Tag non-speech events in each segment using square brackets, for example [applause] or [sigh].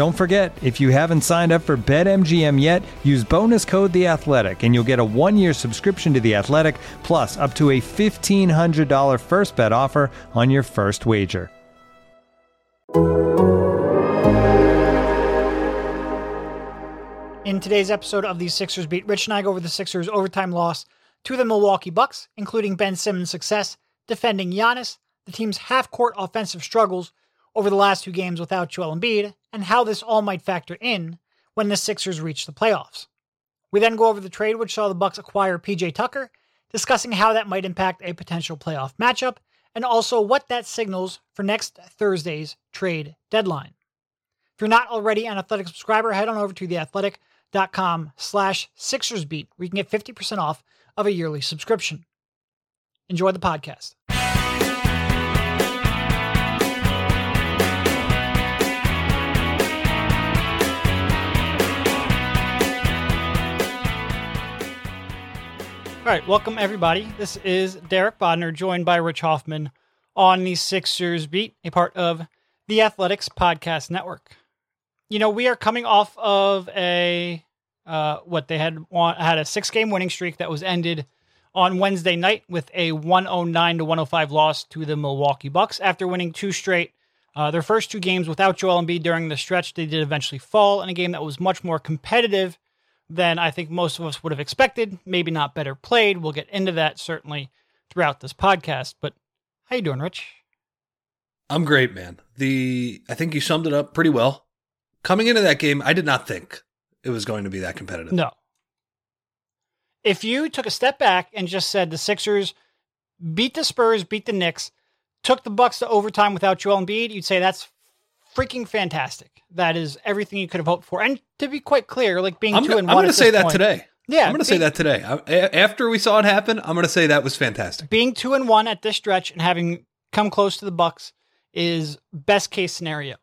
Don't forget, if you haven't signed up for BetMGM yet, use bonus code The Athletic, and you'll get a one-year subscription to The Athletic, plus up to a fifteen hundred dollar first bet offer on your first wager. In today's episode of the Sixers Beat, Rich and I go over the Sixers' overtime loss to the Milwaukee Bucks, including Ben Simmons' success defending Giannis, the team's half-court offensive struggles over the last two games without Joel Embiid, and how this all might factor in when the Sixers reach the playoffs. We then go over the trade which saw the Bucks acquire PJ Tucker, discussing how that might impact a potential playoff matchup, and also what that signals for next Thursday's trade deadline. If you're not already an Athletic subscriber, head on over to theathletic.com slash Sixersbeat, where you can get 50% off of a yearly subscription. Enjoy the podcast. All right, welcome everybody. This is Derek Bodner, joined by Rich Hoffman on the Sixers Beat, a part of the Athletics Podcast Network. You know, we are coming off of a uh, what they had had a six game winning streak that was ended on Wednesday night with a 109 to 105 loss to the Milwaukee Bucks after winning two straight. Uh, their first two games without Joel Embiid during the stretch, they did eventually fall in a game that was much more competitive than I think most of us would have expected. Maybe not better played. We'll get into that certainly throughout this podcast. But how you doing, Rich? I'm great, man. The I think you summed it up pretty well. Coming into that game, I did not think it was going to be that competitive. No. If you took a step back and just said the Sixers beat the Spurs, beat the Knicks, took the Bucks to overtime without Joel Embiid, you'd say that's freaking fantastic. That is everything you could have hoped for. And to be quite clear, like being I'm, two and one. I'm going to say that point- today. Yeah, I'm going to say that today. I, after we saw it happen, I'm going to say that was fantastic. being two and one at this stretch and having come close to the Bucks is best case scenario.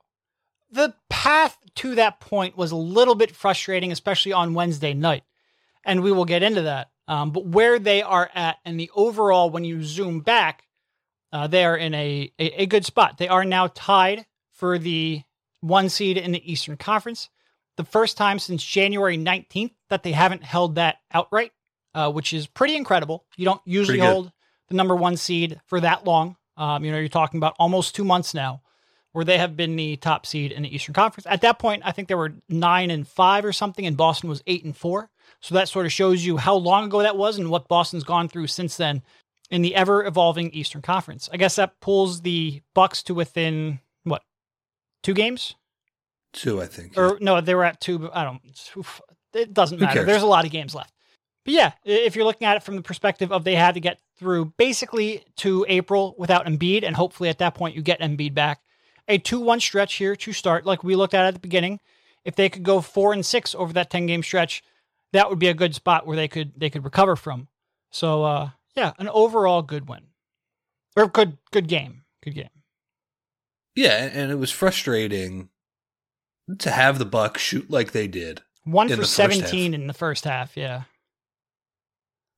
The path to that point was a little bit frustrating, especially on Wednesday night, and we will get into that. Um, but where they are at and the overall, when you zoom back, uh, they are in a, a a good spot. They are now tied for the one seed in the Eastern Conference. The first time since January 19th that they haven't held that outright, uh, which is pretty incredible. You don't usually hold the number one seed for that long. Um, you know, you're talking about almost two months now where they have been the top seed in the Eastern Conference. At that point, I think they were nine and five or something, and Boston was eight and four. So that sort of shows you how long ago that was and what Boston's gone through since then in the ever evolving Eastern Conference. I guess that pulls the Bucks to within two games? Two, I think. Or no, they were at two. I don't. oof, It doesn't matter. There's a lot of games left. But yeah, if you're looking at it from the perspective of they had to get through basically to April without Embiid, and hopefully at that point you get Embiid back. A two-one stretch here to start, like we looked at at the beginning. If they could go four and six over that ten-game stretch, that would be a good spot where they could they could recover from. So uh, yeah, an overall good win, or good good game, good game. Yeah, and it was frustrating to have the Bucks shoot like they did. One for the first half. seventeen in the first half. Yeah.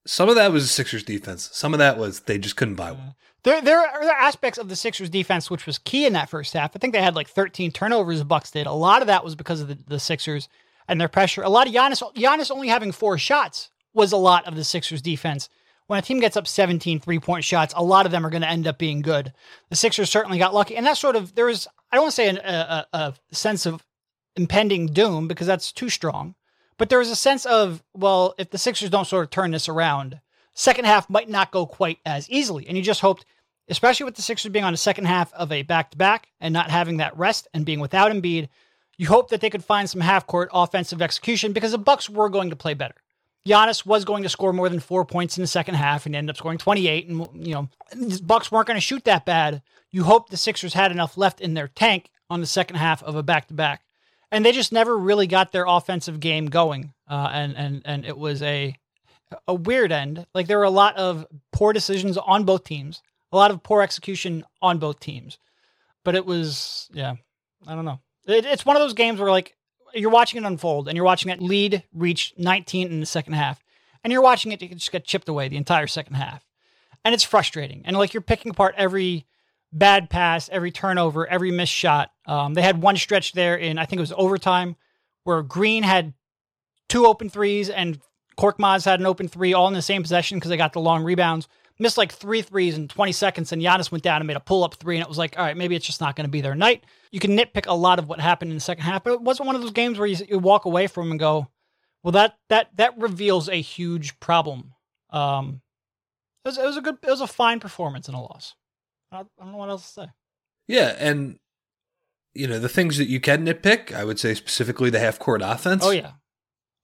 Some of that was the Sixers defense. Some of that was they just couldn't buy one. There, there are there are aspects of the Sixers defense which was key in that first half. I think they had like 13 turnovers. The Bucks did. A lot of that was because of the, the Sixers and their pressure. A lot of Giannis, Giannis only having four shots was a lot of the Sixers defense. When a team gets up 17 three point shots, a lot of them are going to end up being good. The Sixers certainly got lucky, and that sort of there was I don't want to say an, a, a sense of impending doom because that's too strong, but there was a sense of, well, if the Sixers don't sort of turn this around, second half might not go quite as easily. And you just hoped, especially with the Sixers being on the second half of a back to back and not having that rest and being without Embiid, you hope that they could find some half court offensive execution because the Bucks were going to play better. Giannis was going to score more than four points in the second half and ended up scoring 28. And, you know, the Bucks weren't going to shoot that bad. You hope the Sixers had enough left in their tank on the second half of a back to back. And they just never really got their offensive game going. Uh, and, and, and it was a, a weird end. Like there were a lot of poor decisions on both teams, a lot of poor execution on both teams. But it was, yeah, I don't know. It, it's one of those games where like you're watching it unfold and you're watching that lead reach 19 in the second half and you're watching it just get chipped away the entire second half. And it's frustrating. And like you're picking apart every bad pass, every turnover, every missed shot. Um, they had one stretch there in, I think it was overtime, where Green had two open threes and Korkmaz had an open three all in the same possession because they got the long rebounds. Missed like three threes in 20 seconds, and Giannis went down and made a pull up three, and it was like, all right, maybe it's just not going to be their night. You can nitpick a lot of what happened in the second half, but it wasn't one of those games where you, you walk away from and go, well, that that that reveals a huge problem. Um, it was, it was a good, it was a fine performance in a loss. I, I don't know what else to say. Yeah, and you know the things that you can nitpick, I would say specifically the half court offense. Oh yeah,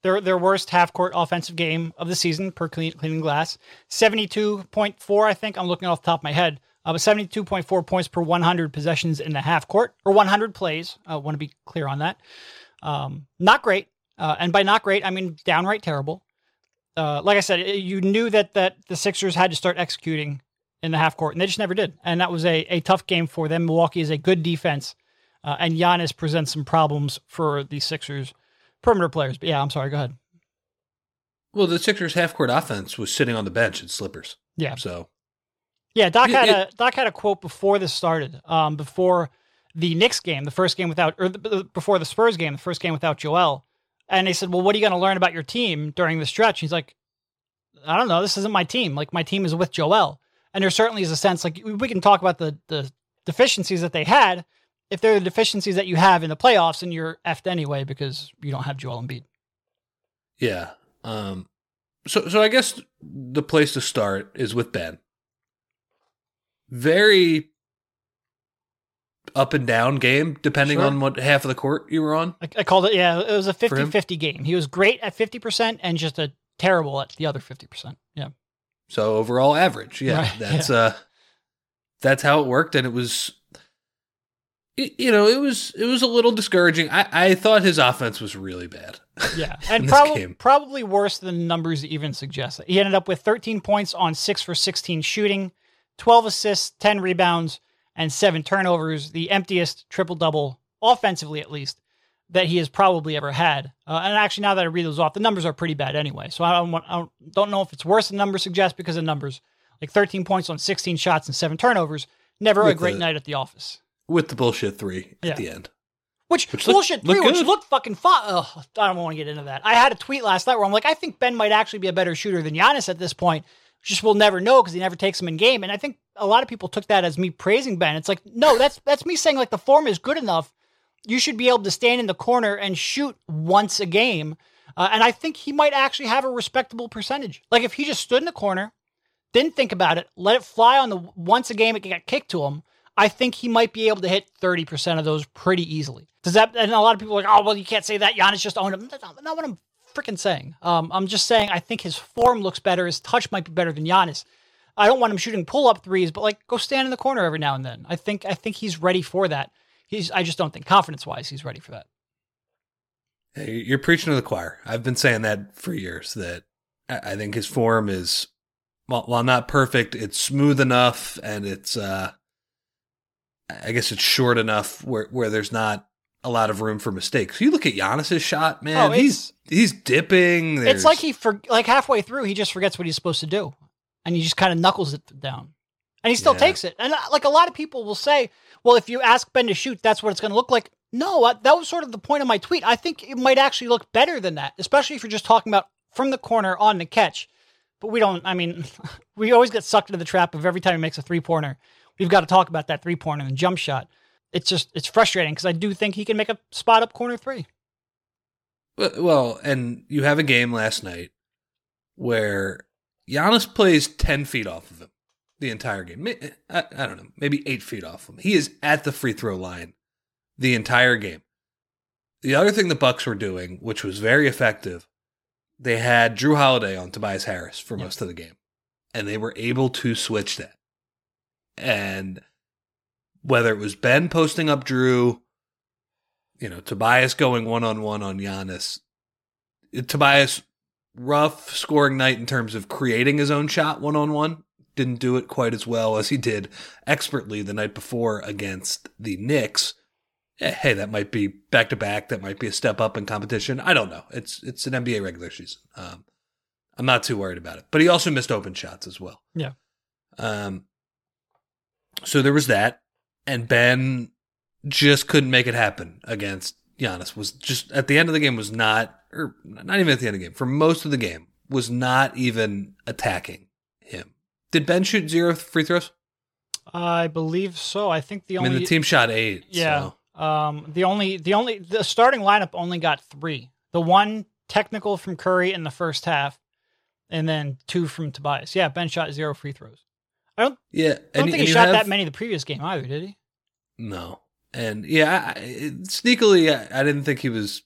their their worst half court offensive game of the season per clean, cleaning glass, seventy two point four. I think I'm looking off the top of my head. Uh, but 72.4 points per 100 possessions in the half court or 100 plays. I want to be clear on that. Um, not great. Uh, and by not great, I mean downright terrible. Uh, like I said, you knew that that the Sixers had to start executing in the half court, and they just never did. And that was a, a tough game for them. Milwaukee is a good defense, uh, and Giannis presents some problems for the Sixers perimeter players. But yeah, I'm sorry. Go ahead. Well, the Sixers half court offense was sitting on the bench in slippers. Yeah. So. Yeah, Doc had a Doc had a quote before this started. Um, before the Knicks game, the first game without, or the, before the Spurs game, the first game without Joel, and they said, "Well, what are you going to learn about your team during the stretch?" He's like, "I don't know. This isn't my team. Like my team is with Joel." And there certainly is a sense like we can talk about the the deficiencies that they had, if they're the deficiencies that you have in the playoffs, and you're effed anyway because you don't have Joel Embiid. Yeah. Um. So so I guess the place to start is with Ben. Very up and down game, depending sure. on what half of the court you were on. I, I called it, yeah, it was a 50 50 game. He was great at 50% and just a terrible at the other 50%. Yeah. So overall average. Yeah. Right, [laughs] that's, yeah. uh, that's how it worked. And it was you know, it was it was a little discouraging. I, I thought his offense was really bad. Yeah, [laughs] and probably probably worse than numbers even suggest. He ended up with 13 points on six for 16 shooting, 12 assists, 10 rebounds, and seven turnovers. The emptiest triple double offensively, at least, that he has probably ever had. Uh, and actually, now that I read those off, the numbers are pretty bad anyway. So I don't want, I don't know if it's worse than numbers suggest because the numbers. Like 13 points on 16 shots and seven turnovers. Never with a great the, night at the office with the bullshit three at the end. Which, which bullshit look, three, look which looked fucking fun. I don't want to get into that. I had a tweet last night where I'm like, I think Ben might actually be a better shooter than Giannis at this point. Just we'll never know because he never takes him in game. And I think a lot of people took that as me praising Ben. It's like, no, that's that's me saying like the form is good enough. You should be able to stand in the corner and shoot once a game. Uh, and I think he might actually have a respectable percentage. Like if he just stood in the corner, didn't think about it, let it fly on the once a game it got kicked to him I think he might be able to hit 30% of those pretty easily. Does that, and a lot of people are like, oh, well, you can't say that. Giannis just owned him. That's not, what I'm freaking saying. Um, I'm just saying I think his form looks better. His touch might be better than Giannis. I don't want him shooting pull up threes, but like go stand in the corner every now and then. I think I think he's ready for that. He's I just don't think confidence wise he's ready for that. Hey, you're preaching to the choir. I've been saying that for years. That I think his form is well, while not perfect, it's smooth enough and it's uh I guess it's short enough where where there's not a lot of room for mistakes. You look at Giannis's shot, man. Oh, he's he's dipping. There's... It's like he for like halfway through, he just forgets what he's supposed to do, and he just kind of knuckles it down, and he still yeah. takes it. And uh, like a lot of people will say, well, if you ask Ben to shoot, that's what it's going to look like. No, that was sort of the point of my tweet. I think it might actually look better than that, especially if you're just talking about from the corner on the catch. But we don't. I mean, [laughs] we always get sucked into the trap of every time he makes a three pointer we've got to talk about that three pointer and jump shot. it's just it's frustrating because I do think he can make a spot up corner three. Well, and you have a game last night where Giannis plays 10 feet off of him the entire game. I, I, don't know, maybe eight feet off him. He is at the free throw line the entire game. The other thing the Bucks were doing, which was very effective, they had Jrue Holiday on Tobias Harris for most of the game, and they were able to switch that. And whether it was Ben posting up Jrue, you know, Tobias going one on one on Giannis, Tobias rough scoring night in terms of creating his own shot one on one. Didn't do it quite as well as he did expertly the night before against the Knicks. Eh, hey, that might be back to back. That might be a step up in competition. I don't know. It's it's an NBA regular season. Um, I'm not too worried about it. But he also missed open shots as well. Yeah. Um. So there was that, and Ben just couldn't make it happen against Giannis. Was just at the end of the game was not or not even at the end of the game, for most of the game, was not even attacking him. Did Ben shoot zero free throws? I believe so. I think the only I mean the team shot eight. Yeah. So. Um the only the only the starting lineup only got three. The one technical from Curry in the first half, and then two from Tobias. Yeah, Ben shot zero free throws. I don't Yeah, I don't and, think and he shot have, that many the previous game either, did he? No. And yeah, I, sneakily, I, I didn't think he was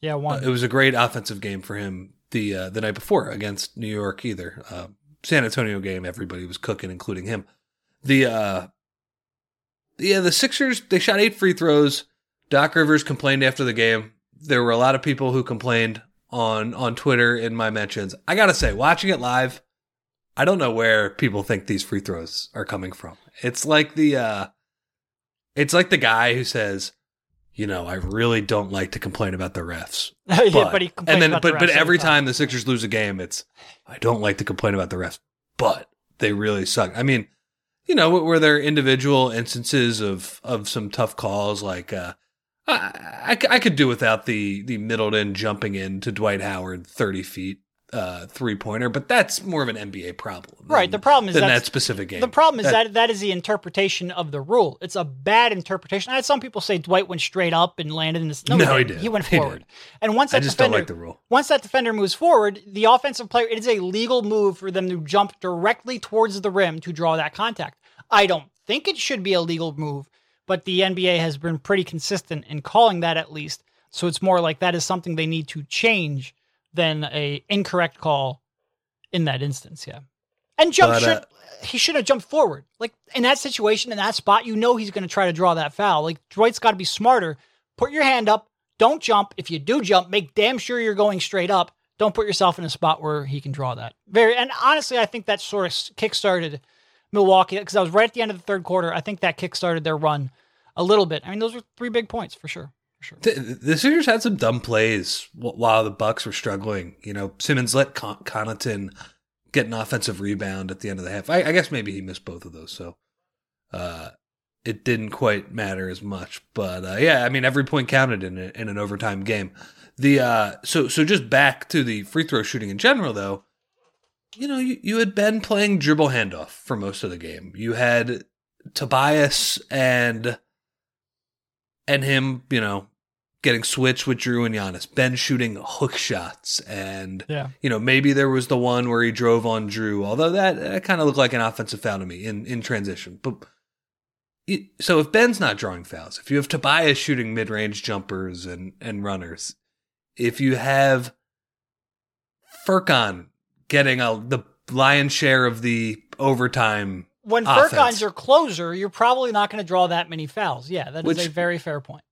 Yeah, one. Uh, it was a great offensive game for him the uh, the night before against New York either. Uh, San Antonio game, everybody was cooking, including him. The uh, yeah, the Sixers they shot eight free throws. Doc Rivers complained after the game. There were a lot of people who complained on on Twitter in my mentions. I gotta say, watching it live, I don't know where people think these free throws are coming from. It's like the uh, it's like the guy who says, you know, I really don't like to complain about the refs. [laughs] yeah, But, but he complains and then, but the but every time the Sixers lose a game, it's I don't like to complain about the refs, but they really suck. I mean, you know, were there individual instances of of some tough calls? Like, uh, I, I, I could do without the the Middleton jumping in to Dwight Howard thirty feet uh, three pointer, but that's more of an NBA problem, than- Right, the problem is than that specific game. The problem is that, that is the interpretation of the rule. It's a bad interpretation. I had some people say Dwight went straight up and landed in this. No, No, he didn't. did. He went forward. did. And once that I just don't defender, like the rule. once that defender moves forward, the offensive player, it is a legal move for them to jump directly towards the rim to draw that contact. I don't think it should be a legal move, but the NBA has been pretty consistent in calling that at least. So it's more like that is something they need to change than a incorrect call in that instance. Yeah. And jump But, should uh, he should have jumped forward. Like in that situation, in that spot, you know he's going to try to draw that foul. Like Dwight's got to be smarter. Put your hand up. Don't jump. If you do jump, make damn sure you're going straight up. Don't put yourself in a spot where he can draw that. Very and honestly, I think that sort of kickstarted Milwaukee because I was right at the end of the third quarter. I think that kickstarted their run a little bit. I mean, those were three big points for sure. Sure. The, the Sixers had some dumb plays while the Bucks were struggling. You know, Simmons let Con- Connaughton get an offensive rebound at the end of the half. I, I guess maybe he missed both of those, so uh, it didn't quite matter as much. But uh, yeah, I mean, every point counted in a, in an overtime game. The uh, so so just back to the free throw shooting in general, though. You know, you, you had been playing dribble handoff for most of the game. You had Tobias and and him, you know, getting switched with Jrue and Giannis. Ben shooting hook shots, and Yeah. you know maybe there was the one where he drove on Jrue, although that, that kind of looked like an offensive foul to me in in transition. But it, so if Ben's not drawing fouls, if you have Tobias shooting mid range jumpers and and runners, if you have Furkan getting a the lion's share of the overtime When offense. Furkan's your closer, you're probably not going to draw that many fouls. Yeah, that is Which- a very fair point.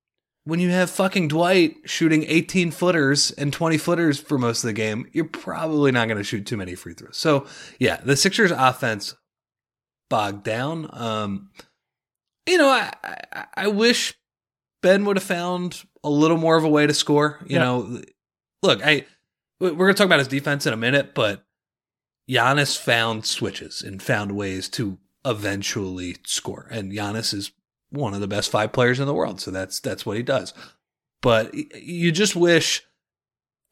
when you have fucking Dwight shooting 18 footers and 20 footers for most of the game, you're probably not going to shoot too many free throws. So, yeah, the Sixers offense bogged down. Um, you know, I, I, I wish Ben would have found a little more of a way to score. You Yeah. know, look, I we're going to talk about his defense in a minute, but Giannis found switches and found ways to eventually score. And Giannis is one of the best five players in the world, so that's that's what he does. But you just wish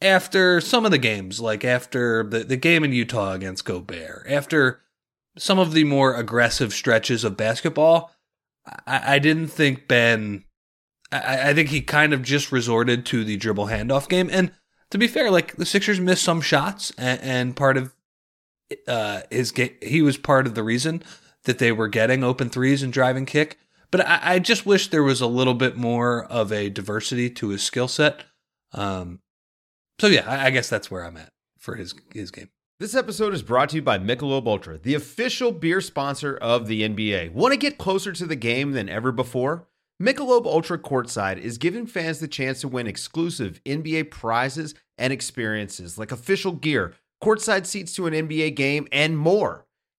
after some of the games, like after the, the game in Utah against Gobert, after some of the more aggressive stretches of basketball, I, I didn't think Ben. I, I think he kind of just resorted to the dribble handoff game. And to be fair, like the Sixers missed some shots, and, and part of uh, his game, he was part of the reason that they were getting open threes and driving kick. But I, I just wish there was a little bit more of a diversity to his skill set. Um, so yeah, I, I guess that's where I'm at for his his game. This episode is brought to you by Michelob Ultra, the official beer sponsor of the NBA. Want to get closer to the game than ever before? Michelob Ultra Courtside is giving fans the chance to win exclusive NBA prizes and experiences like official gear, courtside seats to an NBA game, and more.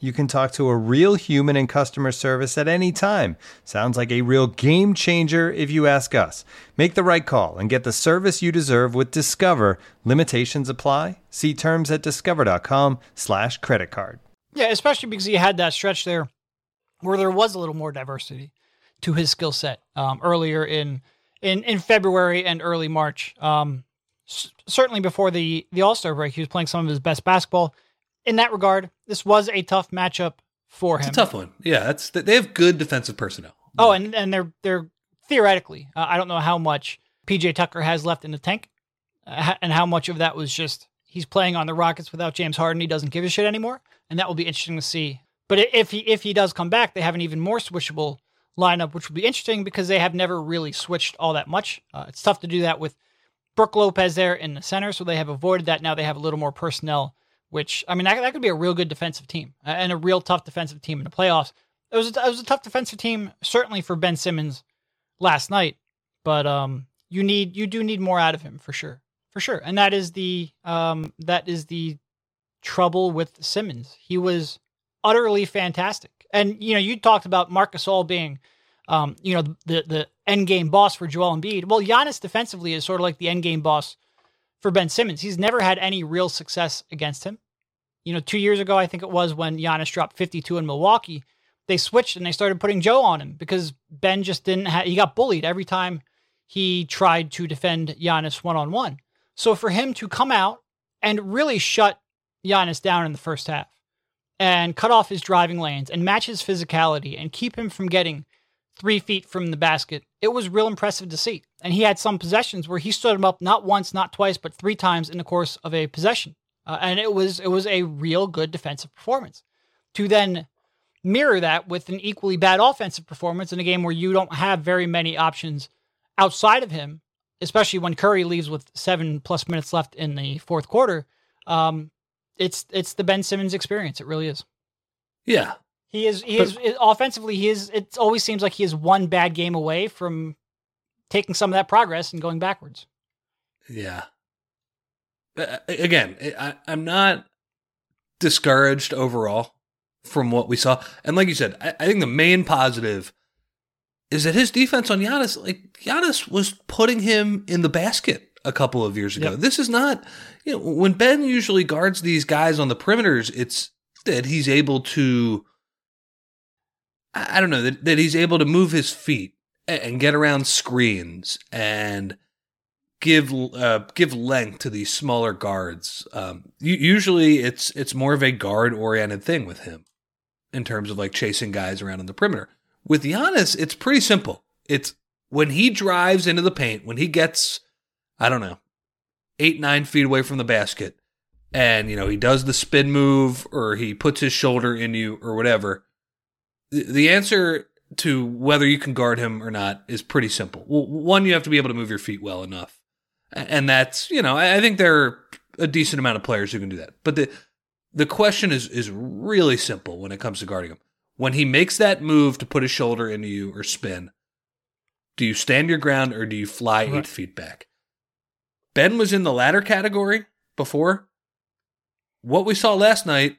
You can talk to a real human in customer service at any time. Sounds like a real game changer if you ask us. Make the right call and get the service you deserve with Discover. Limitations apply. See terms at discover.com/slash credit card. Yeah, especially because he had that stretch there where there was a little more diversity to his skill set um, earlier in in in February and early March. Um, s- certainly before the the All Star break, he was playing some of his best basketball. In that regard, this was a tough matchup for him. It's a tough one. Yeah, that's they have good defensive personnel. Oh, and and they're they're theoretically, uh, I don't know how much PJ Tucker has left in the tank, uh, and how much of that was just he's playing on the Rockets without James Harden. He doesn't give a shit anymore, and that will be interesting to see. But if he if he does come back, they have an even more switchable lineup, which will be interesting because they have never really switched all that much. Uh, it's tough to do that with Brook Lopez there in the center, so they have avoided that. Now they have a little more personnel, which I mean that, that could be a real good defensive team uh, and a real tough defensive team in the playoffs. It was a, it was a tough defensive team, certainly for Ben Simmons last night, but um, you need you do need more out of him for sure, for sure, and that is the um that is the trouble with Simmons. He was utterly fantastic. And you know, you talked about Marc Gasol being, um, you know, the the end game boss for Joel Embiid. Well, Giannis defensively is sort of like the end game boss for Ben Simmons. He's never had any real success against him. You know, two years ago, I think it was when Giannis dropped 52 in Milwaukee, they switched and they started putting Joe on him because Ben just didn't have, he got bullied every time he tried to defend Giannis one on one. So for him to come out and really shut Giannis down in the first half, and cut off his driving lanes and match his physicality and keep him from getting three feet from the basket, it was real impressive to see. And he had some possessions where he stood him up not once, not twice, but three times in the course of a possession. Uh, and it was it was a real good defensive performance. To then mirror that with an equally bad offensive performance in a game where you don't have very many options outside of him, especially when Curry leaves with seven plus minutes left in the fourth quarter. Um, it's it's the Ben Simmons experience. It really is. Yeah, he is. He but, is offensively. He is. It always seems like he is one bad game away from taking some of that progress and going backwards. Yeah. Again, I, I'm not discouraged overall from what we saw, and like you said, I, I think the main positive is that his defense on Giannis, like Giannis, was putting him in the basket a couple of years ago. Yep. This is not, you know, when Ben usually guards these guys on the perimeters, it's that he's able to, I don't know, that, that he's able to move his feet and get around screens and give uh, give length to these smaller guards. Um, usually, it's it's more of a guard oriented thing with him in terms of like chasing guys around on the perimeter. With Giannis, it's pretty simple. It's when he drives into the paint, when he gets I don't know, eight, nine feet away from the basket, and, you know, he does the spin move or he puts his shoulder in you or whatever, the answer to whether you can guard him or not is pretty simple. Well, one, you have to be able to move your feet well enough. And that's, you know, I think there are a decent amount of players who can do that. But the the question is is really simple when it comes to guarding him. When he makes that move to put his shoulder into you or spin, do you stand your ground or do you fly right. eight feet back? Ben was in the latter category before. What we saw last night,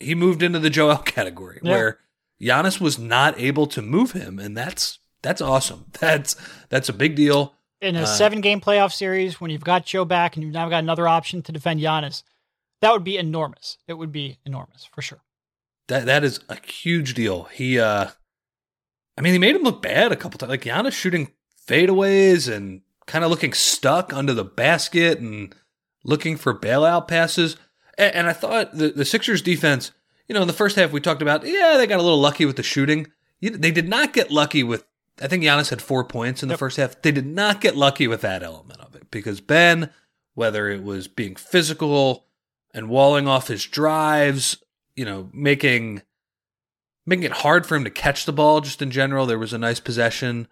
he moved into the Joel [laughs] category yeah. where Giannis was not able to move him, and that's that's awesome. [laughs] That's that's a big deal. In a uh, seven game playoff series, when you've got Joe back and you've now got another option to defend Giannis, that would be enormous. It would be enormous for sure. That that is a huge deal. He uh I mean he made him look bad a couple times. Like Giannis shooting fadeaways and kind of looking stuck under the basket and looking for bailout passes. And, and I thought the, the Sixers defense, you know, in the first half we talked about, yeah, they got a little lucky with the shooting. They did not get lucky with I think Giannis had four points in the yep. first half. They did not get lucky with that element of it because Ben, whether it was being physical and walling off his drives, you know, making making it hard for him to catch the ball just in general. There was a nice possession.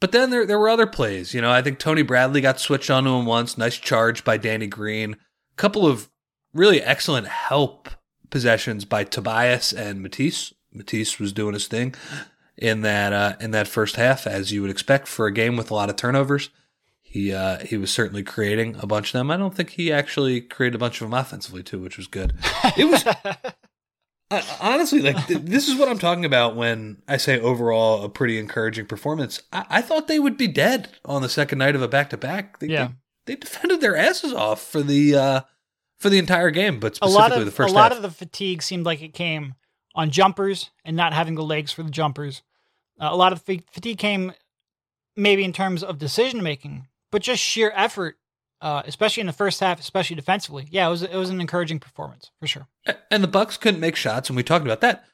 But then there there were other plays. You know, I think Tony Bradley got switched onto him once. Nice charge by Danny Green. A couple of really excellent help possessions by Tobias and Matisse. Matisse was doing his thing in that uh, in that first half, as you would expect for a game with a lot of turnovers. He uh, he was certainly creating a bunch of them. I don't think he actually created a bunch of them offensively too, which was good. It was [laughs] honestly like th- this is what I'm talking about when I say overall a pretty encouraging performance. I, I thought they would be dead on the second night of a back to back. Yeah, they, they, defended their asses off for the uh, for the entire game, but specifically of, the first. A lot half. of the fatigue seemed like it came on jumpers and not having the legs for the jumpers. Uh, a lot of fatigue came maybe in terms of decision making, but just sheer effort, uh, especially in the first half, especially defensively. Yeah, it was it was an encouraging performance for sure. And the Bucks couldn't make shots, and we talked about that.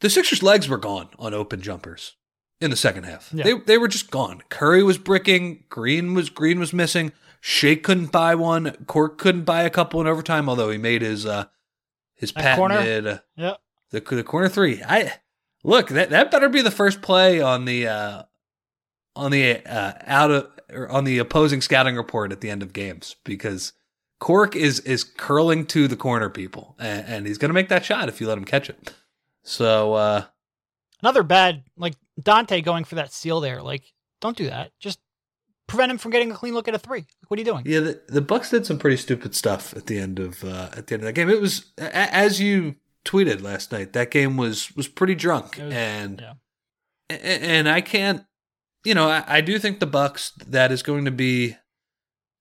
The Sixers' legs were gone on open jumpers in the second half. Yeah. They they were just gone. Curry was bricking. Green was Green was missing. Shake couldn't buy one. Cork couldn't buy a couple in overtime, although he made his uh his patented corner. Yep. the the corner three. I Look, that that better be the first play on the uh, on the uh, out of or on the opposing scouting report at the end of games because Cork is is curling to the corner people and, and he's going to make that shot if you let him catch it. So uh, another bad like Donte going for that seal there. Like, don't do that. Just prevent him from getting a clean look at a three. What are you doing? Yeah, the, the Bucks did some pretty stupid stuff at the end of uh, at the end of that game. It was as you tweeted last night. That game was was pretty drunk, was, and yeah. and I can't. You know, I, I do think the Bucks that is going to be.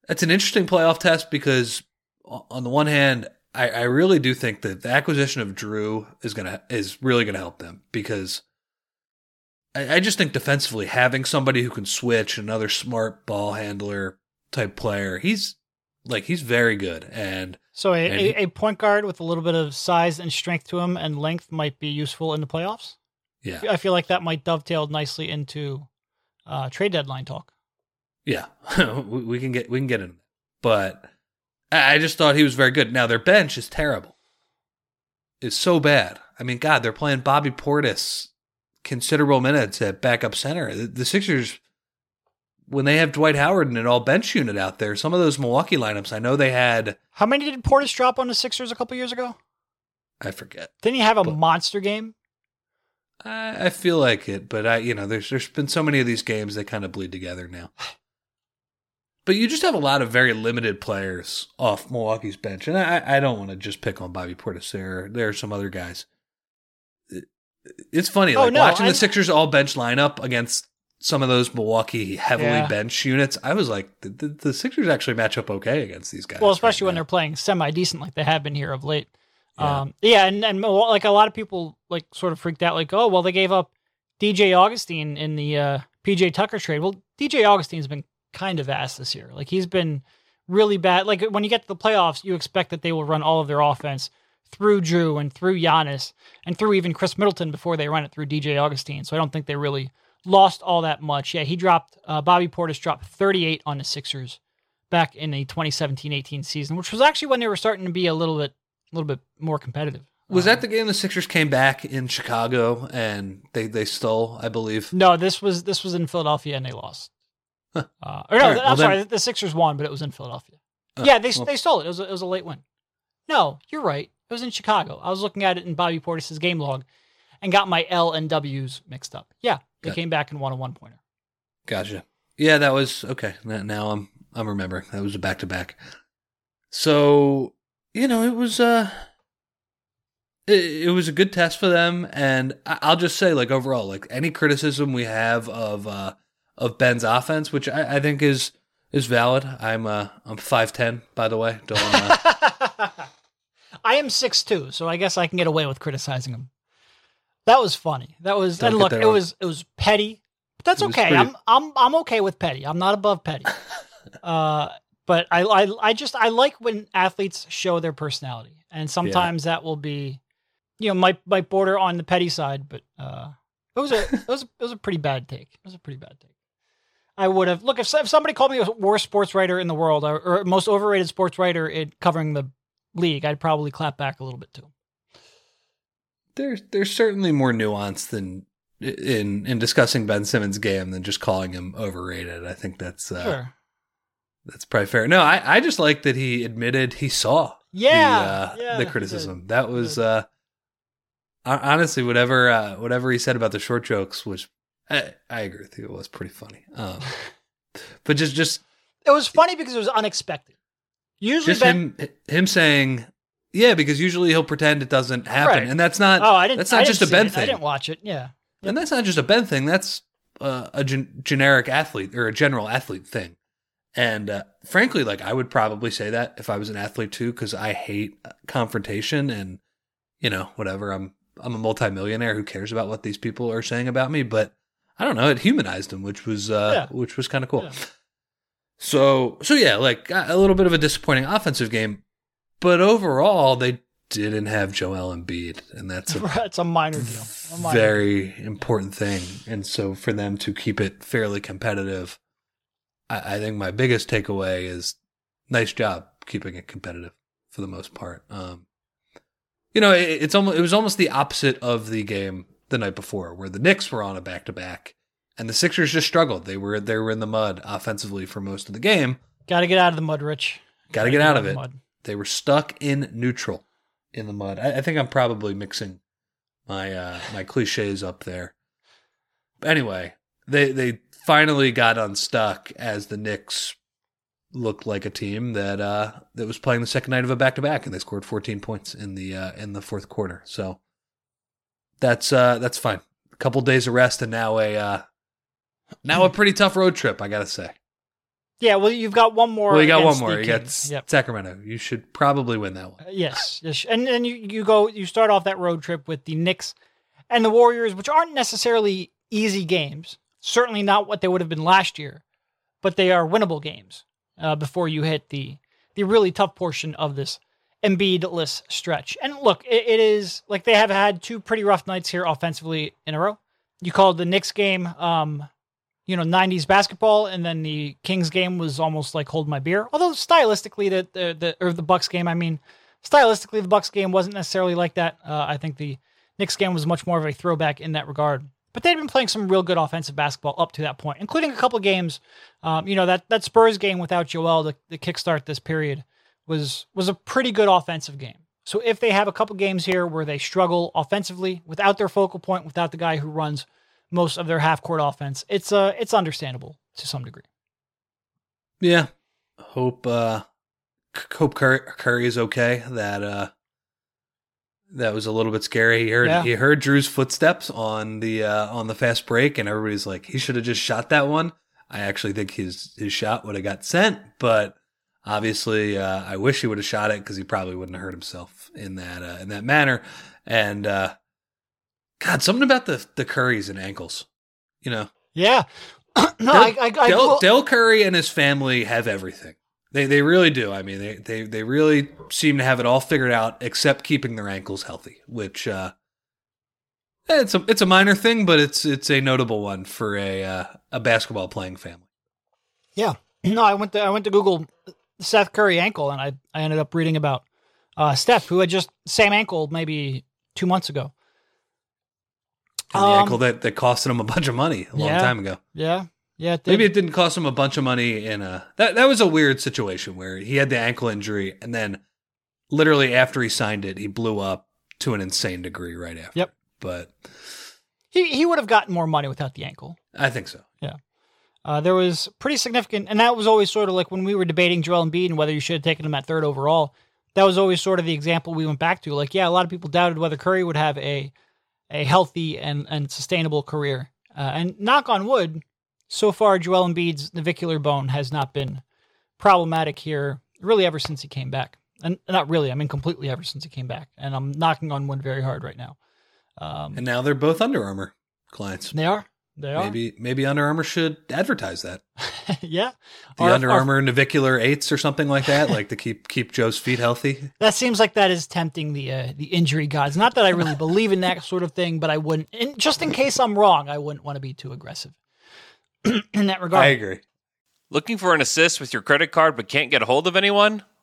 That's an interesting playoff test because, on the one hand, I, I really do think that the acquisition of Jrue is gonna is really gonna help them because. I, I just think defensively, having somebody who can switch, another smart ball handler type player, he's like he's very good and so a, a, a, point guard with a little bit of size and strength to him and length might be useful in the playoffs. Yeah, I feel like that might dovetail nicely into uh, trade deadline talk. Yeah, [laughs] we can get we can get in, but I just thought he was very good. Now their bench is terrible. It's so bad. I mean, God, they're playing Bobby Portis considerable minutes at backup center. The, the Sixers when they have Dwight Howard and an all bench unit out there, some of those Milwaukee lineups, I know they had. How many did Portis drop on the Sixers a couple years ago? I forget. Didn't he have a but, monster game? I, I feel like it, but I, you know, there's there's been so many of these games that kind of bleed together now. [sighs] But you just have a lot of very limited players off Milwaukee's bench, and I, I don't want to just pick on Bobby Portis. There, there are some other guys. It's funny, oh, like no, watching I'm, the Sixers all bench lineup against some of those Milwaukee heavily yeah. bench units, I was like, the, the, the, Sixers actually match up okay against these guys. Well, especially right when they're playing semi decent like they have been here of late. Yeah. Um, yeah, and and like a lot of people like sort of freaked out, like, oh, well, they gave up DJ Augustin in the uh, PJ Tucker trade. Well, DJ Augustin's been kind of ass this year. Like he's been really bad. Like when you get to the playoffs, you expect that they will run all of their offense through Jrue and through Giannis and through even Khris Middleton before they run it through DJ Augustin. So I don't think they really lost all that much. Yeah, he dropped, uh, Bobby Portis dropped 38 on the Sixers back in the 2017-18 season, which was actually when they were starting to be a little bit, a little bit more competitive. Was that the game the Sixers came back in Chicago and they, they stole, I believe? No, this was this was in Philadelphia and they lost. Huh. Uh, or no, right, I'm well sorry, then... the Sixers won, but it was in Philadelphia. Uh, yeah, they well... they stole it. It was a, it was a late win. No, you're right. It was in Chicago. I was looking at it in Bobby Portis's game log, and got my L and W's mixed up. Yeah, they came back and won a one pointer. Gotcha. Yeah, that was okay. Now I'm I'm remembering. That was a back to back. So you know, it was uh it, it was a good test for them, and I'll just say, like overall, like any criticism we have of uh of Ben's offense, which I, I think is is valid. I'm uh I'm five ten, by the way. Don't uh, [laughs] I am six two, so I guess I can get away with criticizing him. That was funny. That was Don't and look, it wrong. was it was petty, but that's okay. pretty- I'm I'm I'm okay with petty. I'm not above petty. [laughs] uh, but I, I I just I like when athletes show their personality, and sometimes that will be, you know, might might border on the petty side, but uh, it was a [laughs] it was a, it was a pretty bad take. It was a pretty bad take. I would have look if, if somebody called me worst sports writer in the world or, or most overrated sports writer in covering the league, I'd probably clap back a little bit too. There's there's certainly more nuance than in in discussing Ben Simmons' game than just calling him overrated. I think that's uh, Sure. that's probably fair. No, I, I just like that he admitted he saw Yeah. the, uh, yeah, the criticism. That was uh, honestly whatever uh, whatever he said about the short jokes was I, I agree with you. It was pretty funny. Um, [laughs] but just just It was funny because it was unexpected. Usually, just him him saying yeah because usually he'll pretend it doesn't happen Right. and that's not oh, I didn't. that's I not didn't just a Ben it. I didn't watch it. Yeah. And that's not just a Ben thing. That's uh, a gen- generic athlete or a general athlete thing. And uh, frankly, like I would probably say that if I was an athlete too, because I hate uh, confrontation and you know whatever. I'm I'm a multimillionaire. Who cares about what these people are saying about me? But I don't know. It humanized him, which was uh, Yeah. which was kind of cool. Yeah. So so yeah, like a little bit of a disappointing offensive game, but overall they didn't have Joel Embiid, and that's a [laughs] it's a minor deal. A minor very important thing. And so for them to keep it fairly competitive, I, I think my biggest takeaway is nice job keeping it competitive for the most part. Um, you know, it, it's almost it was almost the opposite of the game the night before, where the Knicks were on a back to back, and the Sixers just struggled. They were they were in the mud offensively for most of the game. Got to get out of the mud, Rich. Got to get out of it. They were stuck in neutral in the mud. I, I think I'm probably mixing my uh, my cliches up there. But anyway, they they finally got unstuck as the Knicks looked like a team that uh, that was playing the second night of a back to back, and they scored 14 points in the uh, in the fourth quarter. So that's uh, that's fine. A couple days of rest, and now a uh, now a pretty tough road trip. I gotta say. Yeah, well, you've got one more. Well, you got one more. the You got Kings. S- Yep. Sacramento. You should probably win that one. Uh, Yes, yes, and then you you go you start off that road trip with the Knicks and the Warriors, which aren't necessarily easy games. Certainly not what they would have been last year, but they are winnable games uh, before you hit the the really tough portion of this Embiid-less stretch. And look, it, it is like they have had two pretty rough nights here offensively in a row. You called the Knicks game, um, you know, '90s basketball, and then the Kings game was almost like hold my beer. Although stylistically, the the, the or the Bucks game, I mean, stylistically, the Bucks game wasn't necessarily like that. Uh, I think the Knicks game was much more of a throwback in that regard. But they'd been playing some real good offensive basketball up to that point, including a couple of games. Um, you know that that Spurs game without Joel to kickstart this period was was a pretty good offensive game. So if they have a couple games here where they struggle offensively without their focal point, without the guy who runs most of their half court offense, it's uh it's understandable to some degree. Yeah. Hope uh hope Curry, Curry is okay. That uh that was a little bit scary. He heard Yeah. he heard Jrue's footsteps on the uh on the fast break and everybody's like he should have just shot that one. I actually think his his shot would have got sent, but obviously uh I wish he would have shot it cuz he probably wouldn't have hurt himself in that uh in that manner. And uh god, something about the the Currys and ankles. You know, Yeah. [clears throat] no, Del, I, I, I Del, Del Curry and his family have everything. They they really do. I mean, they, they they really seem to have it all figured out, except keeping their ankles healthy. Which uh, it's a it's a minor thing, but it's it's a notable one for a uh, a basketball playing family. Yeah. [clears throat] No, I went to I went to Google Seth Curry ankle and I, I ended up reading about uh, Steph, who had just same ankle maybe two months ago. And the Um, ankle that that costed him a bunch of money a long Yeah. time ago. Yeah. Yeah. It. Maybe it didn't cost him a bunch of money in a that that was a weird situation where he had the ankle injury and then literally after he signed it, he blew up to an insane degree right after. Yep. But he, he would have gotten more money without the ankle. I think so. Yeah. Uh, there was pretty significant, and that was always sort of like when we were debating Joel Embiid and whether you should have taken him at third overall. That was always sort of the example we went back to. Like, yeah, a lot of people doubted whether Curry would have a a healthy and, and sustainable career. Uh, and knock on wood, so far Joel Embiid's navicular bone has not been problematic here, really ever since he came back. and not really. I mean, completely ever since he came back, and I'm knocking on wood very hard right now. Um, and now they're both Under Armour clients. They are. They are. Maybe maybe Under Armour should advertise that. [laughs] yeah, the our, Under Armour our, navicular eights or something like that, like to keep keep Joe's feet healthy. [laughs] That seems like that is tempting the uh, the injury gods. Not that I really believe in that [laughs] sort of thing, but I wouldn't. And just in case I'm wrong, I wouldn't want to be too aggressive [clears throat] in that regard. I agree. Looking for an assist with your credit card but can't get a hold of anyone?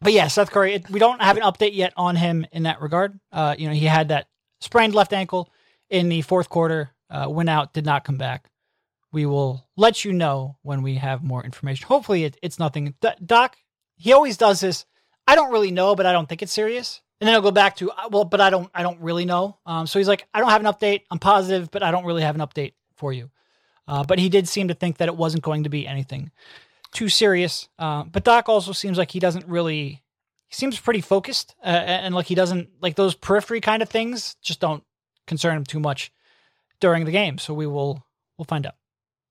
But yeah, Seth Curry, it, we don't have an update yet on him in that regard. Uh, you know, he had that sprained left ankle in the fourth quarter, uh, went out, did not come back. We will let you know when we have more information. Hopefully, it, it's nothing. D- Doc, he always does this. I don't really know, but I don't think it's serious. And then I'll go back to uh, well, but I don't, I don't really know. Um, so he's like, I don't have an update. I'm positive, but I don't really have an update for you. Uh, but he did seem to think that it wasn't going to be anything too serious. Uh, but Doc also seems like he doesn't really. He seems pretty focused, uh, and like he doesn't like those periphery kind of things. Just don't concern him too much during the game. So we will we'll find out.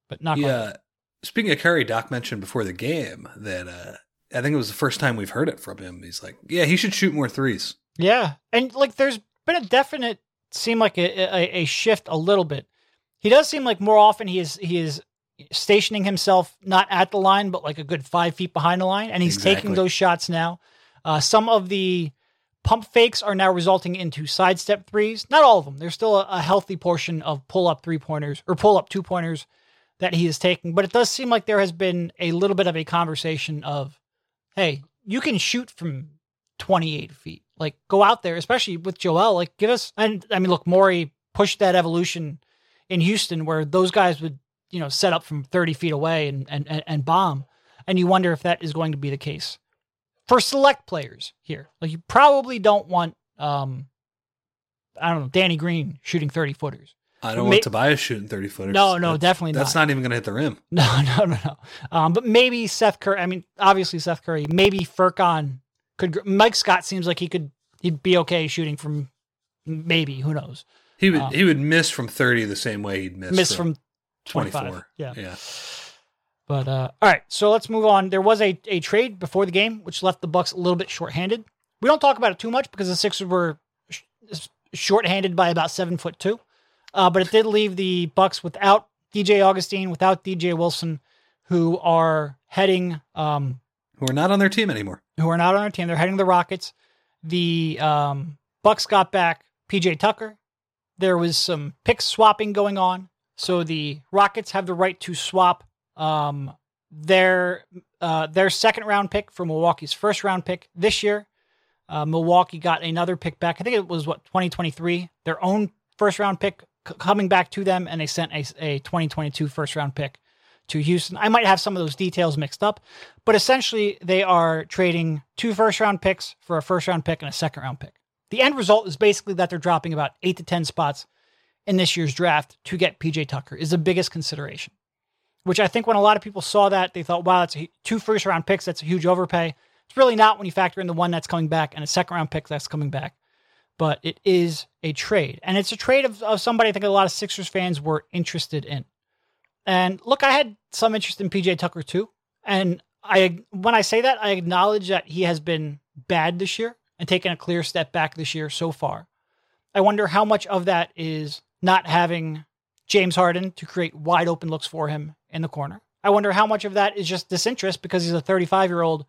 But not. Yeah. Speaking of Curry, Doc mentioned before the game that uh, I think it was the first time we've heard it from him. He's like, "Yeah, he should shoot more threes. Yeah, and like there's been a definite seem like a, a, a shift a little bit. He does seem like more often he is he is stationing himself not at the line, but like a good five feet behind the line, and he's exactly. taking those shots now. Uh, some of the pump fakes are now resulting into sidestep threes. Not all of them. There's still a, a healthy portion of pull up three pointers or pull up two pointers that he is taking, but it does seem like there has been a little bit of a conversation of, hey, you can shoot from 28 feet. Like go out there, especially with Joel. Like give us. And I mean, look, Morey pushed that evolution in Houston where those guys would you know, set up from 30 feet away and, and, and bomb. And you wonder if that is going to be the case for select players here. Like you probably don't want, um, I don't know, Danny Green shooting 30 footers. I don't want Tobias shooting 30 footers. No, no, that's, definitely not. That's not even going to hit the rim. [laughs] No, no, no, no. Um, but maybe Seth Curry, I mean, obviously Seth Curry, maybe Furkan could, Mike Scott seems like he could, he'd be okay shooting from maybe, who knows. He would, um, he would miss from 30 the same way he'd miss, miss from, from 24. Yeah. Yeah. But uh, all right, so let's move on. There was a, a trade before the game, which left the Bucks a little bit shorthanded. We don't talk about it too much because the Sixers were sh- shorthanded by about seven foot two, uh, but it did leave the Bucks without DJ Augustin, without DJ Wilson, who are heading um, who are not on their team anymore. Who are not on their team? They're heading the Rockets. The um, Bucks got back PJ Tucker. There was some pick swapping going on. So the Rockets have the right to swap um, their uh, their second round pick for Milwaukee's first round pick this year. Uh, Milwaukee got another pick back. I think it was what 2023, their own first round pick c- coming back to them, and they sent a, a 2022 first round pick to Houston. I might have some of those details mixed up, but essentially they are trading two first round picks for a first round pick and a second round pick. The end result is basically that they're dropping about eight to 10 spots in this year's draft to get PJ Tucker is the biggest consideration. Which I think when a lot of people saw that, they thought, wow, that's a, two first round picks. That's a huge overpay. It's really not when you factor in the one that's coming back and a second round pick that's coming back. But it is a trade. And it's a trade of, of somebody I think a lot of Sixers fans were interested in. And look, I had some interest in PJ Tucker too. And I when I say that, I acknowledge that he has been bad this year and taken a clear step back this year so far. I wonder how much of that is not having James Harden to create wide open looks for him in the corner. I wonder how much of that is just disinterest because he's a 35 year old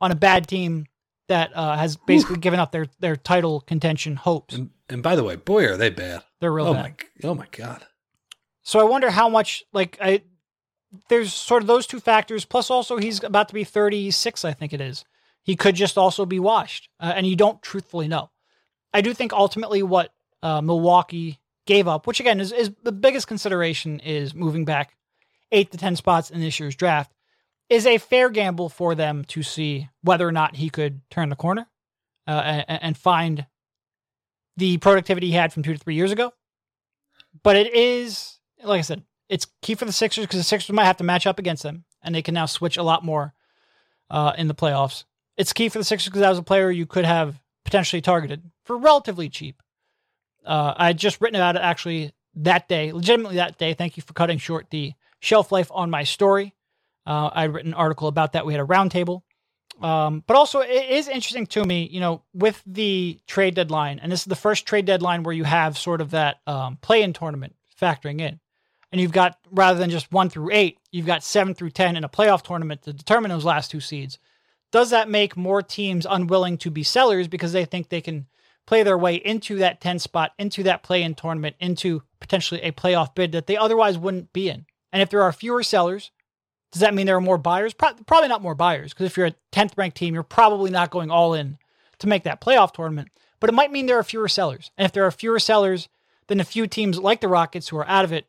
on a bad team that uh, has basically given up their their title contention hopes. And, and by the way, boy, are they bad. They're real oh bad. my, oh my god. So I wonder how much like I there's sort of those two factors plus also he's about to be 36 I think it is. He could just also be washed uh, and you don't truthfully know. I do think ultimately what uh, Milwaukee gave up, which again is, is the biggest consideration is moving back 8 to 10 spots in this year's draft is a fair gamble for them to see whether or not he could turn the corner uh, and, and find the productivity he had from 2 to 3 years ago. But it is like I said, it's key for the Sixers because the Sixers might have to match up against them, and they can now switch a lot more uh, in the playoffs. It's key for the Sixers because that was a player you could have potentially targeted for relatively cheap. Uh, I had just written about it actually that day, legitimately that day. Thank you for cutting short the shelf life on my story. Uh, I had written an article about that. We had a roundtable. Um, but also, it is interesting to me, you know, with the trade deadline, and this is the first trade deadline where you have sort of that um, play in tournament factoring in and you've got rather than just one through eight, you've got seven through ten in a playoff tournament to determine those last two seeds. Does that make more teams unwilling to be sellers because they think they can play their way into that 10 spot, into that play in tournament, into potentially a playoff bid that they otherwise wouldn't be in? And if there are fewer sellers, does that mean there are more buyers? Pro- probably not more buyers because if you're a 10th ranked team, you're probably not going all in to make that playoff tournament. But it might mean there are fewer sellers. And if there are fewer sellers, then a few teams like the Rockets who are out of it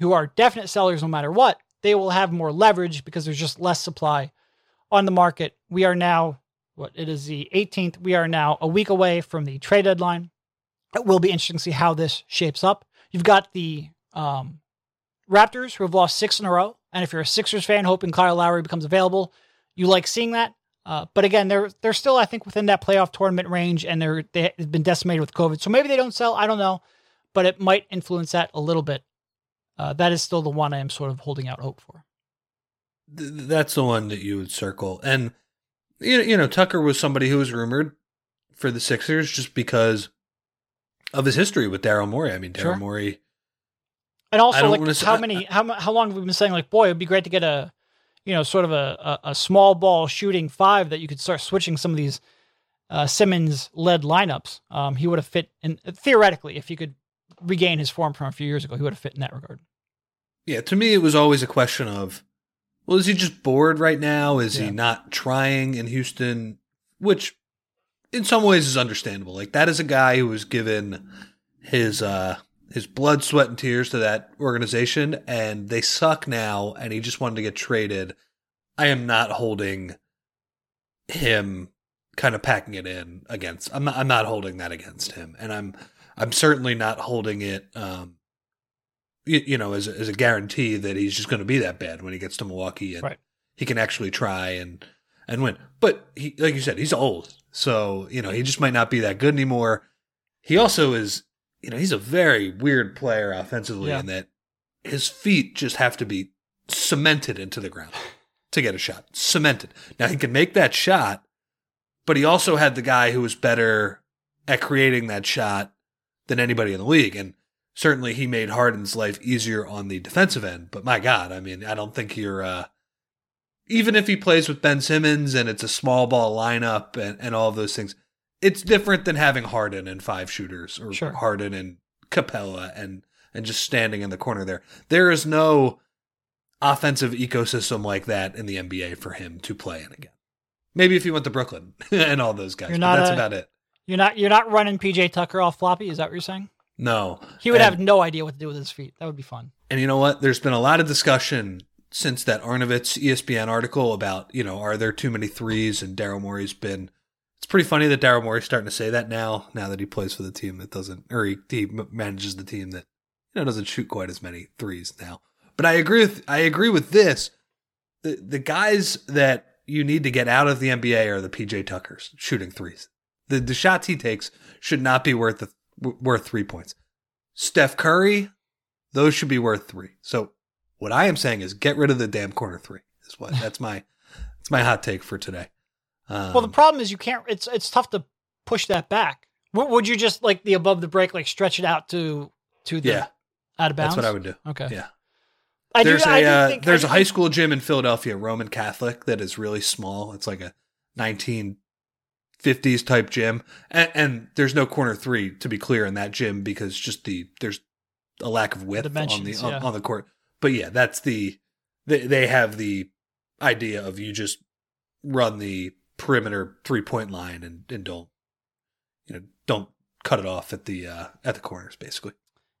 who are definite sellers no matter what, they will have more leverage because there's just less supply on the market. We are now, what it is the 18th, we are now a week away from the trade deadline. It will be interesting to see how this shapes up. You've got the um, Raptors who have lost six in a row. And if you're a Sixers fan hoping Kyle Lowry becomes available, you like seeing that. Uh, but again, they're they're still, I think, within that playoff tournament range, and they're they've been decimated with COVID. So maybe they don't sell. I don't know, but it might influence that a little bit uh, that is still the one I am sort of holding out hope for. That's the one that you would circle. And, you know, you know, Tucker was somebody who was rumored for the Sixers just because of his history with Daryl Morey. I mean, Daryl Sure. Morey. And also, like, wanna say- how many, how how long have we been saying, like, boy, it'd be great to get a, you know, sort of a, a, a small ball shooting five that you could start switching some of these uh, Simmons led lineups. Um, he would have fit in theoretically if he could regain his form from a few years ago. He would have fit in that regard. Yeah, to me, it was always a question of, well, is he just bored right now? Is Yeah. he not trying in Houston? Which, in some ways, is understandable. Like that is a guy who was given his uh his blood, sweat, and tears to that organization, and they suck now, and he just wanted to get traded. I am not holding him kind of packing it in against. I'm not. I'm not holding that against him, and I'm. I'm certainly not holding it. Um, you, you know, as a, as a guarantee that he's just going to be that bad when he gets to Milwaukee and Right. he can actually try and and win. But he, like you said, he's old, so you know he just might not be that good anymore. He also is, you know, he's a very weird player offensively Yeah. in that his feet just have to be cemented into the ground to get a shot. Cemented. Now he can make that shot, but he also had the guy who was better at creating that shot than anybody in the league. And certainly he made Harden's life easier on the defensive end. But my God, I mean, I don't think you're, uh, even if he plays with Ben Simmons and it's a small ball lineup and, and all of those things, it's different than having Harden and five shooters or Sure. Harden and Capela and, and just standing in the corner there. There is no offensive ecosystem like that in the NBA for him to play in again. Maybe if he went to Brooklyn [laughs] and all those guys, but that's a- about it. You're not you're not running PJ Tucker off floppy. Is that what you're saying? No, He would And- have no idea what to do with his feet. That would be fun. And you know what? There's been a lot of discussion since that Arnovitz ESPN article about, you know, are there too many threes? And Daryl Morey's been. It's pretty funny that Daryl Morey's starting to say that now, now that he plays for the team that doesn't, or he, he manages the team that, you know, doesn't shoot quite as many threes now. But I agree with, I agree with this. The, the guys that you need to get out of the NBA are the PJ Tuckers shooting threes. The, the shots he takes should not be worth, the, worth three points. Steph Curry, those should be worth three. So what I am saying is get rid of the damn corner three. Is what that's my that's my hot take for today. Um, Well, the problem is you can't. It's it's tough to push that back. Would you just like the above the break, like stretch it out to to the yeah, out of bounds? that's what I would do. Okay. Yeah, I there's do, I a uh, think, there's a high think- school gym in Philadelphia, Roman Catholic, that is really small. It's like a 50s type gym. And, and there's no corner three, to be clear, in that gym because just the, there's a lack of width on the, on, yeah. on the court. But yeah, that's the, they, they have the idea of you just run the perimeter three point line and, and don't, you know, don't cut it off at the, uh, at the corners basically.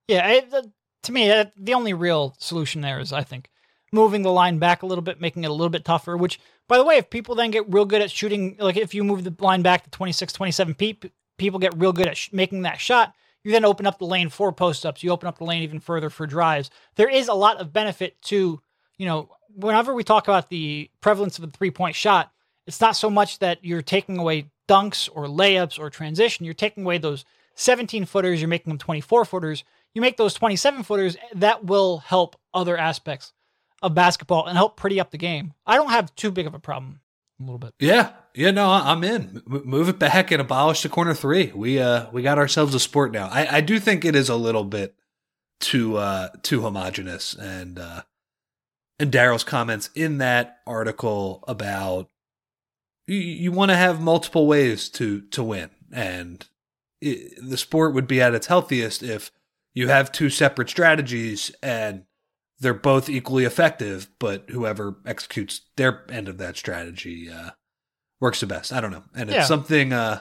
Yeah, I, the, to me, uh, the only real solution there is, I think, moving the line back a little bit, making it a little bit tougher. Which, by the way, if people then get real good at shooting, like if you move the line back to 26, 27 feet, people get real good at sh- making that shot. You then open up the lane for post ups. You open up the lane even further for drives. There is a lot of benefit to, you know, whenever we talk about the prevalence of a three point shot, it's not so much that you're taking away dunks or layups or transition. You're taking away those 17 footers, you're making them 24 footers. You make those 27 footers, that will help other aspects of basketball and help pretty up the game. I don't have too big of a problem. A little bit. Yeah, yeah, no, I'm in. M- move it back and abolish the corner three. We uh we got ourselves a sport now. I, I do think it is a little bit too uh too homogenous and uh and Daryl's comments in that article about you, you want to have multiple ways to to win and it, the sport would be at its healthiest if you have two separate strategies and they're both equally effective, but whoever executes their end of that strategy uh, works the best. I don't know, and it's something. Uh,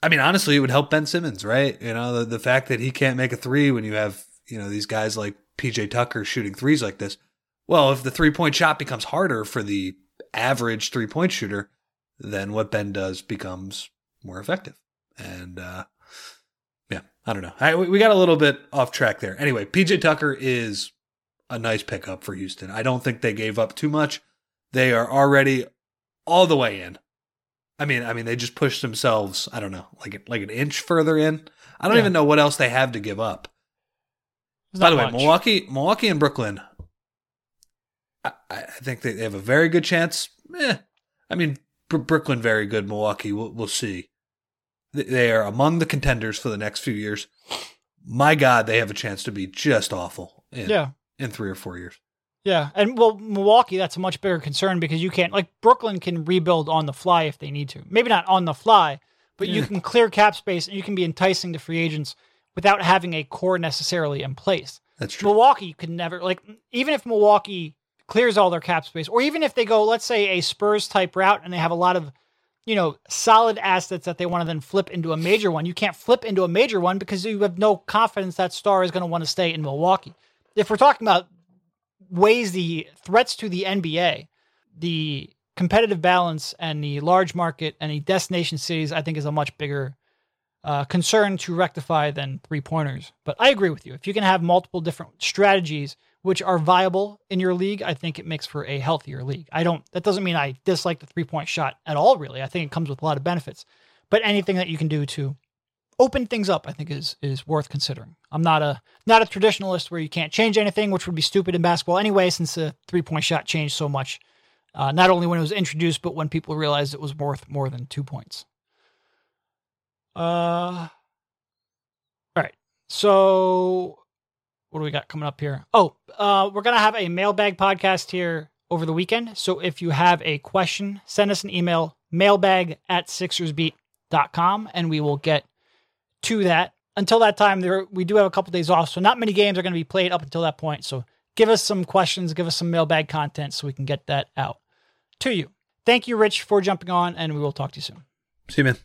I mean, honestly, it would help Ben Simmons, right? You know, the the fact that he can't make a three when you have you know these guys like PJ Tucker shooting threes like this. Well, if the three point shot becomes harder for the average three point shooter, then what Ben does becomes more effective. And uh, yeah, I don't know. I, we got a little bit off track there. Anyway, PJ Tucker is a nice pickup for Houston. I don't think they gave up too much. They are already all the way in. I mean, I mean, they just pushed themselves. I don't know, like like an inch further in. I don't Yeah. even know what else they have to give up. It's By the way, much. Milwaukee, Milwaukee, and Brooklyn. I, I think they they have a very good chance. Eh, I mean, Br- Brooklyn very good. Milwaukee, we'll, we'll see. They- are among the contenders for the next few years. My God, they have a chance to be just awful Yeah. In three or four years. Yeah, and well, Milwaukee, that's a much bigger concern because you can't like Brooklyn can rebuild on the fly if they need to. Maybe not on the fly, but you can clear cap space and you can be enticing to free agents without having a core necessarily in place. That's true. Milwaukee could never like even if Milwaukee clears all their cap space, or even if they go, let's say a Spurs type route and they have a lot of you know solid assets that they want to then flip into a major one. You can't flip into a major one because you have no confidence that star is going to want to stay in Milwaukee. If we're talking about ways the threats to the NBA, the competitive balance and the large market and the destination cities, I think is a much bigger uh, concern to rectify than three pointers. But I agree with you. If you can have multiple different strategies which are viable in your league, I think it makes for a healthier league. I don't. That doesn't mean I dislike the three point shot at all. Really, I think it comes with a lot of benefits. But anything that you can do to open things up, I think is is worth considering. I'm not a not a traditionalist where you can't change anything, which would be stupid in basketball anyway, since the three point shot changed so much. Uh, not only when it was introduced, but when people realized it was worth more than two points. Uh, all right. So, what do we got coming up here? Oh, uh, we're gonna have a mailbag podcast here over the weekend. So if you have a question, send us an email mailbag at sixersbeat.com and we will get to that. Until that time, there we do have a couple days off, so not many games are going to be played up until that point. So give us some questions, give us some mailbag content, so we can get that out to you. Thank you, Rich, for jumping on, and we will talk to you soon. See you, man.